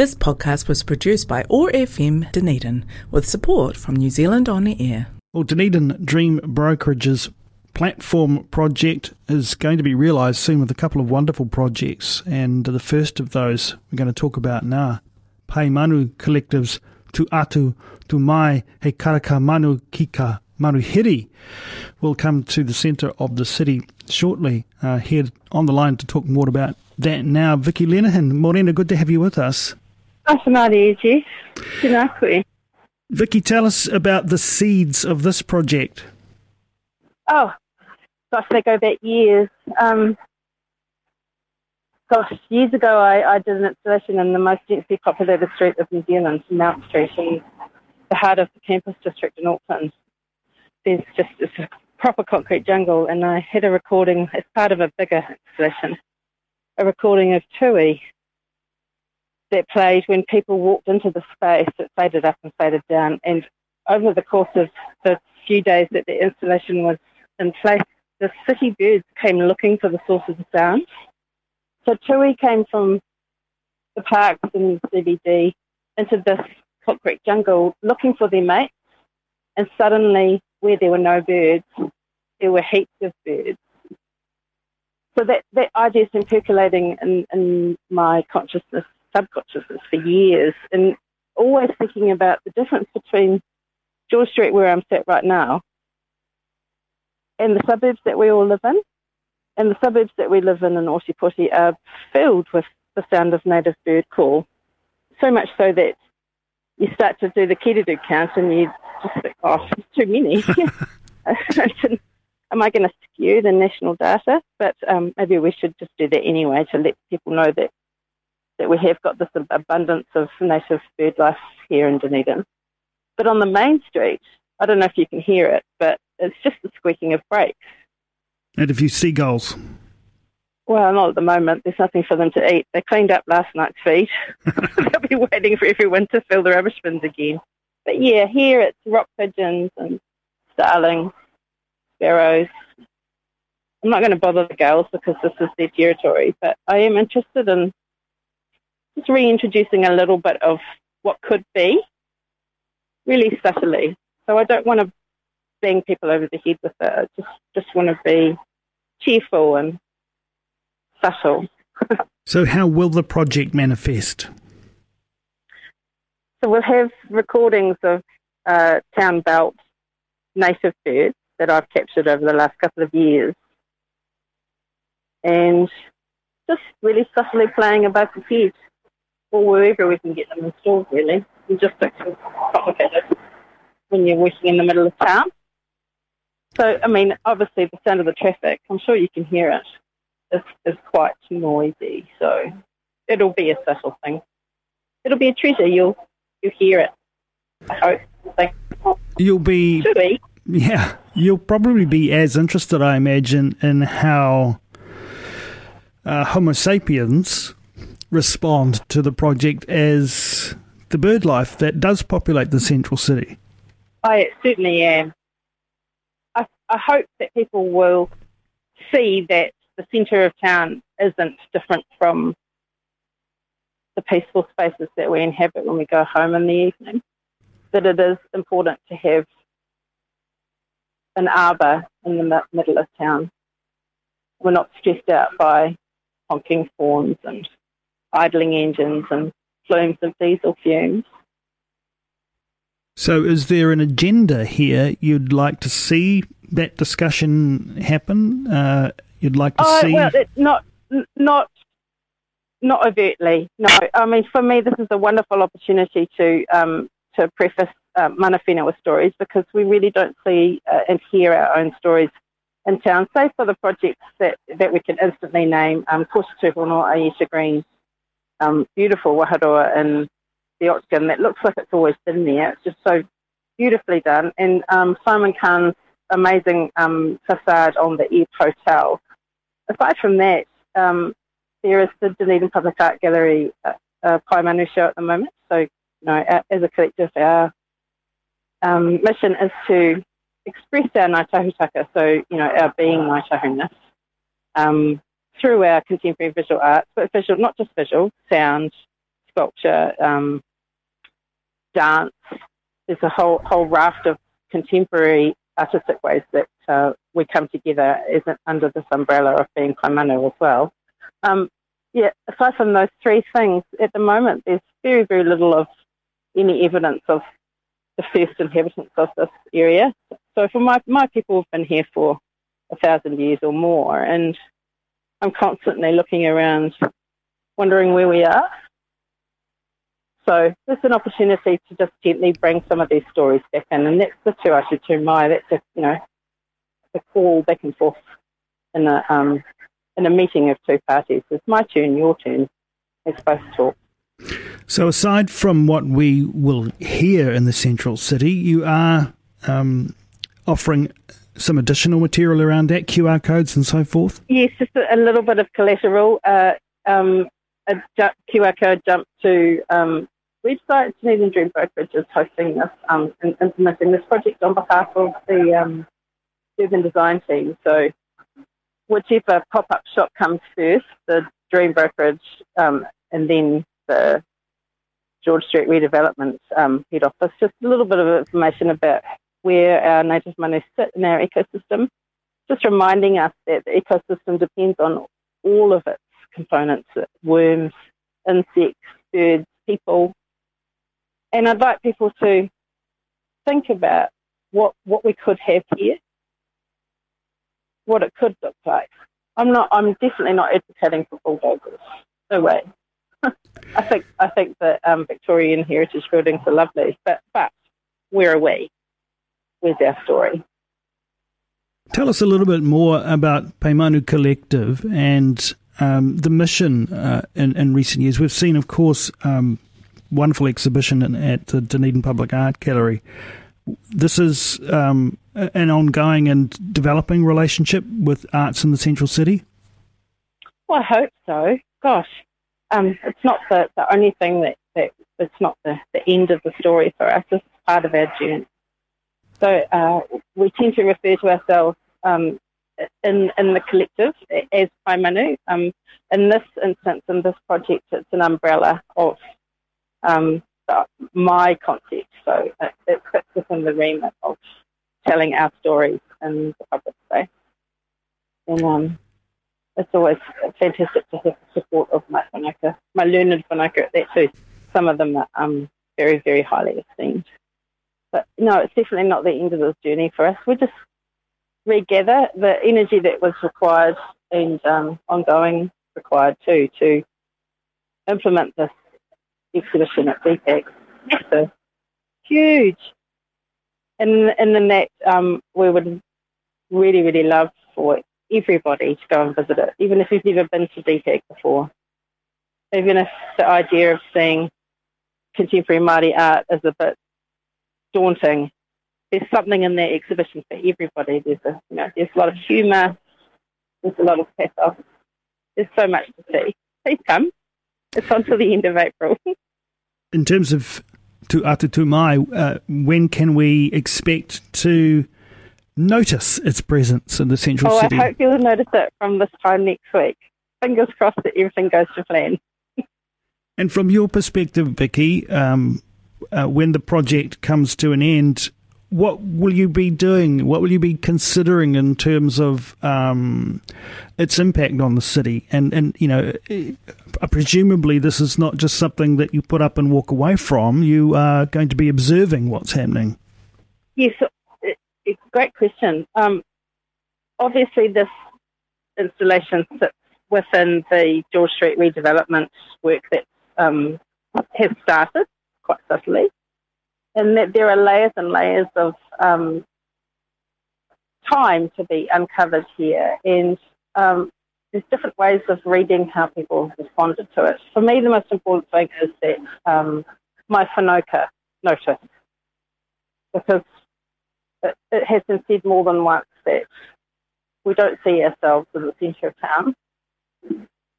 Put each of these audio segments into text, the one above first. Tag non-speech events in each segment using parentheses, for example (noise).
This podcast was produced by OAR FM Dunedin with support from New Zealand On Air. Well, Dunedin Dream Brokerage's platform project is going to be realised soon with a couple of wonderful projects, and the first of those we're going to talk about now. Paemanu Collective's Tu Atu Tu Mai He Karaka Manu Kika Maruhiri will come to the centre of the city shortly. Uh, here on the line to talk more about that now, Vicki Lenihan. Morena, good to have you with us. Vicki, tell us about the seeds of this project. Oh, gosh, they go back years. Um, gosh, years ago I, I, did an installation in the most densely populated street of New Zealand, Mount Street, in the heart of the campus district in Auckland. There's just it's a proper concrete jungle, and I had a recording as part of a bigger installation, a recording of Tui, that played when people walked into the space, it faded up and faded down. And over the course of the few days that the installation was in place, the city birds came looking for the source of the sound. So Tui came from the parks and the CBD into this concrete jungle looking for their mates. And suddenly, where there were no birds, there were heaps of birds. So that, that idea been percolating in, in my consciousness subconsciousness for years and always thinking about the difference between George Street, where I'm sat right now, and the suburbs that we all live in. And the suburbs that we live in in Ōtepoti are filled with the sound of native bird call. So much so that you start to do the Kererū count and you just think, oh, (laughs) it's too many. (laughs) Am I going to skew the national data? But um, maybe we should just do that anyway to let people know that that we have got this abundance of native bird life here in Dunedin. But on the main street, I don't know if you can hear it, but it's just the squeaking of brakes. And a few seagulls. Well, not at the moment. There's nothing for them to eat. They cleaned up last night's feed. (laughs) They'll be waiting for everyone to fill the rubbish bins again. But yeah, here it's rock pigeons and starlings, sparrows. I'm not going to bother the girls because this is their territory, but I am interested in just reintroducing a little bit of what could be, really subtly. So I don't want to bang people over the head with it. I just just want to be cheerful and subtle. (laughs) so how will the project manifest? So we'll have recordings of uh, town belt native birds that I've captured over the last couple of years. And just really subtly playing above the head or wherever we can get them installed, really. Logistics is complicated when you're working in the middle of town. So, I mean, obviously the sound of the traffic, I'm sure you can hear it, is, is quite noisy. So it'll be a subtle thing. It'll be a treasure. You'll, you'll hear it. I hope. You'll be, Should be. Yeah, you'll probably be as interested, I imagine, in how uh, Homo sapiens respond to the project as the bird life that does populate the central city? I certainly am. I, I hope that people will see that the centre of town isn't different from the peaceful spaces that we inhabit when we go home in the evening. That it is important to have an arbour in the middle of town. We're not stressed out by honking horns and idling engines and plumes of diesel fumes. So, is there an agenda here you'd like to see that discussion happen? Uh, you'd like to oh, see? Well, not not not overtly. No, I mean for me, this is a wonderful opportunity to um, to preface uh, Mana Whenua stories because we really don't see uh, and hear our own stories in town, save for the projects that, that we can instantly name. Um, Tūhono, Ayesha Green, um, beautiful waharoa in the Octagon that looks like it's always been there. It's just so beautifully done. And um, Simon Kaan's amazing um, facade on the Eve Hotel. Aside from that, um, there is the Dunedin Public Art Gallery uh, uh, Paemanu show at the moment. So, you know, as a collective, our um, mission is to express our ngāi so, you know, our being ngāi um, through our contemporary visual arts, but visual, not just visual, sound, sculpture, um, dance. There's a whole whole raft of contemporary artistic ways that uh, we come together under this umbrella of being Kaimanu as well. Um, yeah, aside from those three things, at the moment there's very, very little of any evidence of the first inhabitants of this area. So for my, my people have been here for a thousand years or more, and I'm constantly looking around, wondering where we are. So there's an opportunity to just gently bring some of these stories back in, and that's the Tu Atu Tu Mai. That's just, you know, the call back and forth in a um, in a meeting of two parties. It's my turn, your turn. Let's both talk. So, aside from what we will hear in the central city, you are um, offering some additional material around that, QR codes and so forth? Yes, just a, little bit of collateral. Uh, um, a QR code jump to um, website. Dunedin Dream Brokerage is hosting this um, and implementing this project on behalf of the um, urban design team. So whichever pop-up shop comes first, the Dream Brokerage um, and then the George Street redevelopment um, head office. Just a little bit of information about where our native manu sit in our ecosystem. Just reminding us that the ecosystem depends on all of its components, worms, insects, birds, people. And I'd like people to think about what, what we could have here, what it could look like. I'm not. I'm definitely not advocating for bulldozers. No way. (laughs) I think I think that um, Victorian heritage buildings are lovely, but but where are we? Where's our story? Tell us a little bit more about Paemanu Collective and um, the mission uh, in, in, recent years. We've seen, of course, um, wonderful exhibition at the Dunedin Public Art Gallery. This is um, an ongoing and developing relationship with arts in the central city. Well, I hope so. Gosh, um, it's not the, the only thing that, that it's not the, the end of the story for us. It's part of our journey. So uh, we tend to refer to ourselves um, in in the collective as Paemanu. Um, in this instance, in this project, it's an umbrella of um, my concept. So it, it fits within the remit of telling our stories in the public space. And um, it's always fantastic to have the support of my whanaka, my learned whanaka at that too. Some of them are um, very, very highly esteemed. But no, it's definitely not the end of this journey for us. We just regather the energy that was required and um, ongoing required too to implement this exhibition at DPAG. Massive, huge. And, and then that um, we would really, really love for everybody to go and visit it, even if you've never been to DPAG before. Even if the idea of seeing contemporary Māori art is a bit daunting, there's something in that exhibition for everybody. There's a you know, there's a lot of humour, there's a lot of pathos. There's so much to see. Please come. It's on until the end of April. (laughs) in terms of Tu Atu Tu Mai, uh, when can we expect to notice its presence in the central oh, city? I hope you'll notice it from this time next week. Fingers crossed that everything goes to plan. (laughs) and from your perspective, Vicki, um, uh, when the project comes to an end, what will you be doing? What will you be considering in terms of um, its impact on the city? And and you know, uh, presumably this is not just something that you put up and walk away from. You are going to be observing what's happening. Yes, it's a great question. Um, obviously, this installation sits within the George Street redevelopment work that um, has started quite subtly and that there are layers and layers of um, time to be uncovered here, and um, there's different ways of reading how people responded to it. For me, the most important thing is that um, my whanaunga noticed, because it, it, has been said more than once that we don't see ourselves in the centre of town.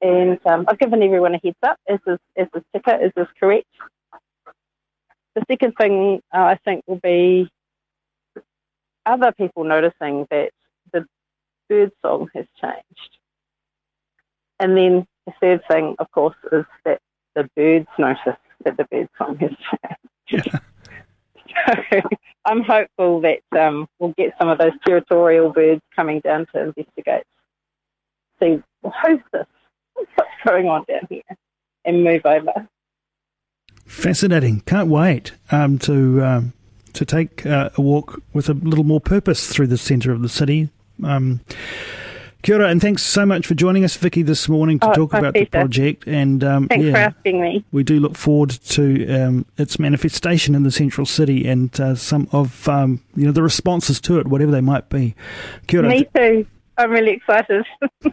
And um, I've given everyone a heads up. Is this, is this tika? Is this correct? The second thing uh, I think will be other people noticing that the bird song has changed. And then the third thing, of course, is that the birds notice that the bird song has changed. (laughs) so I'm hopeful that um, we'll get some of those territorial birds coming down to investigate, see well, who's this, what's going on down here, and move over. Fascinating. Can't wait um, to um, to take uh, a walk with a little more purpose through the centre of the city. Um, Kia ora, and thanks so much for joining us, Vicki, this morning to Oh, talk about the project. And um, Thanks for asking me. we do look forward to um, its manifestation in the central city and uh, some of um, you know the responses to it, whatever they might be. Kia ora. Me too. I'm really excited. (laughs)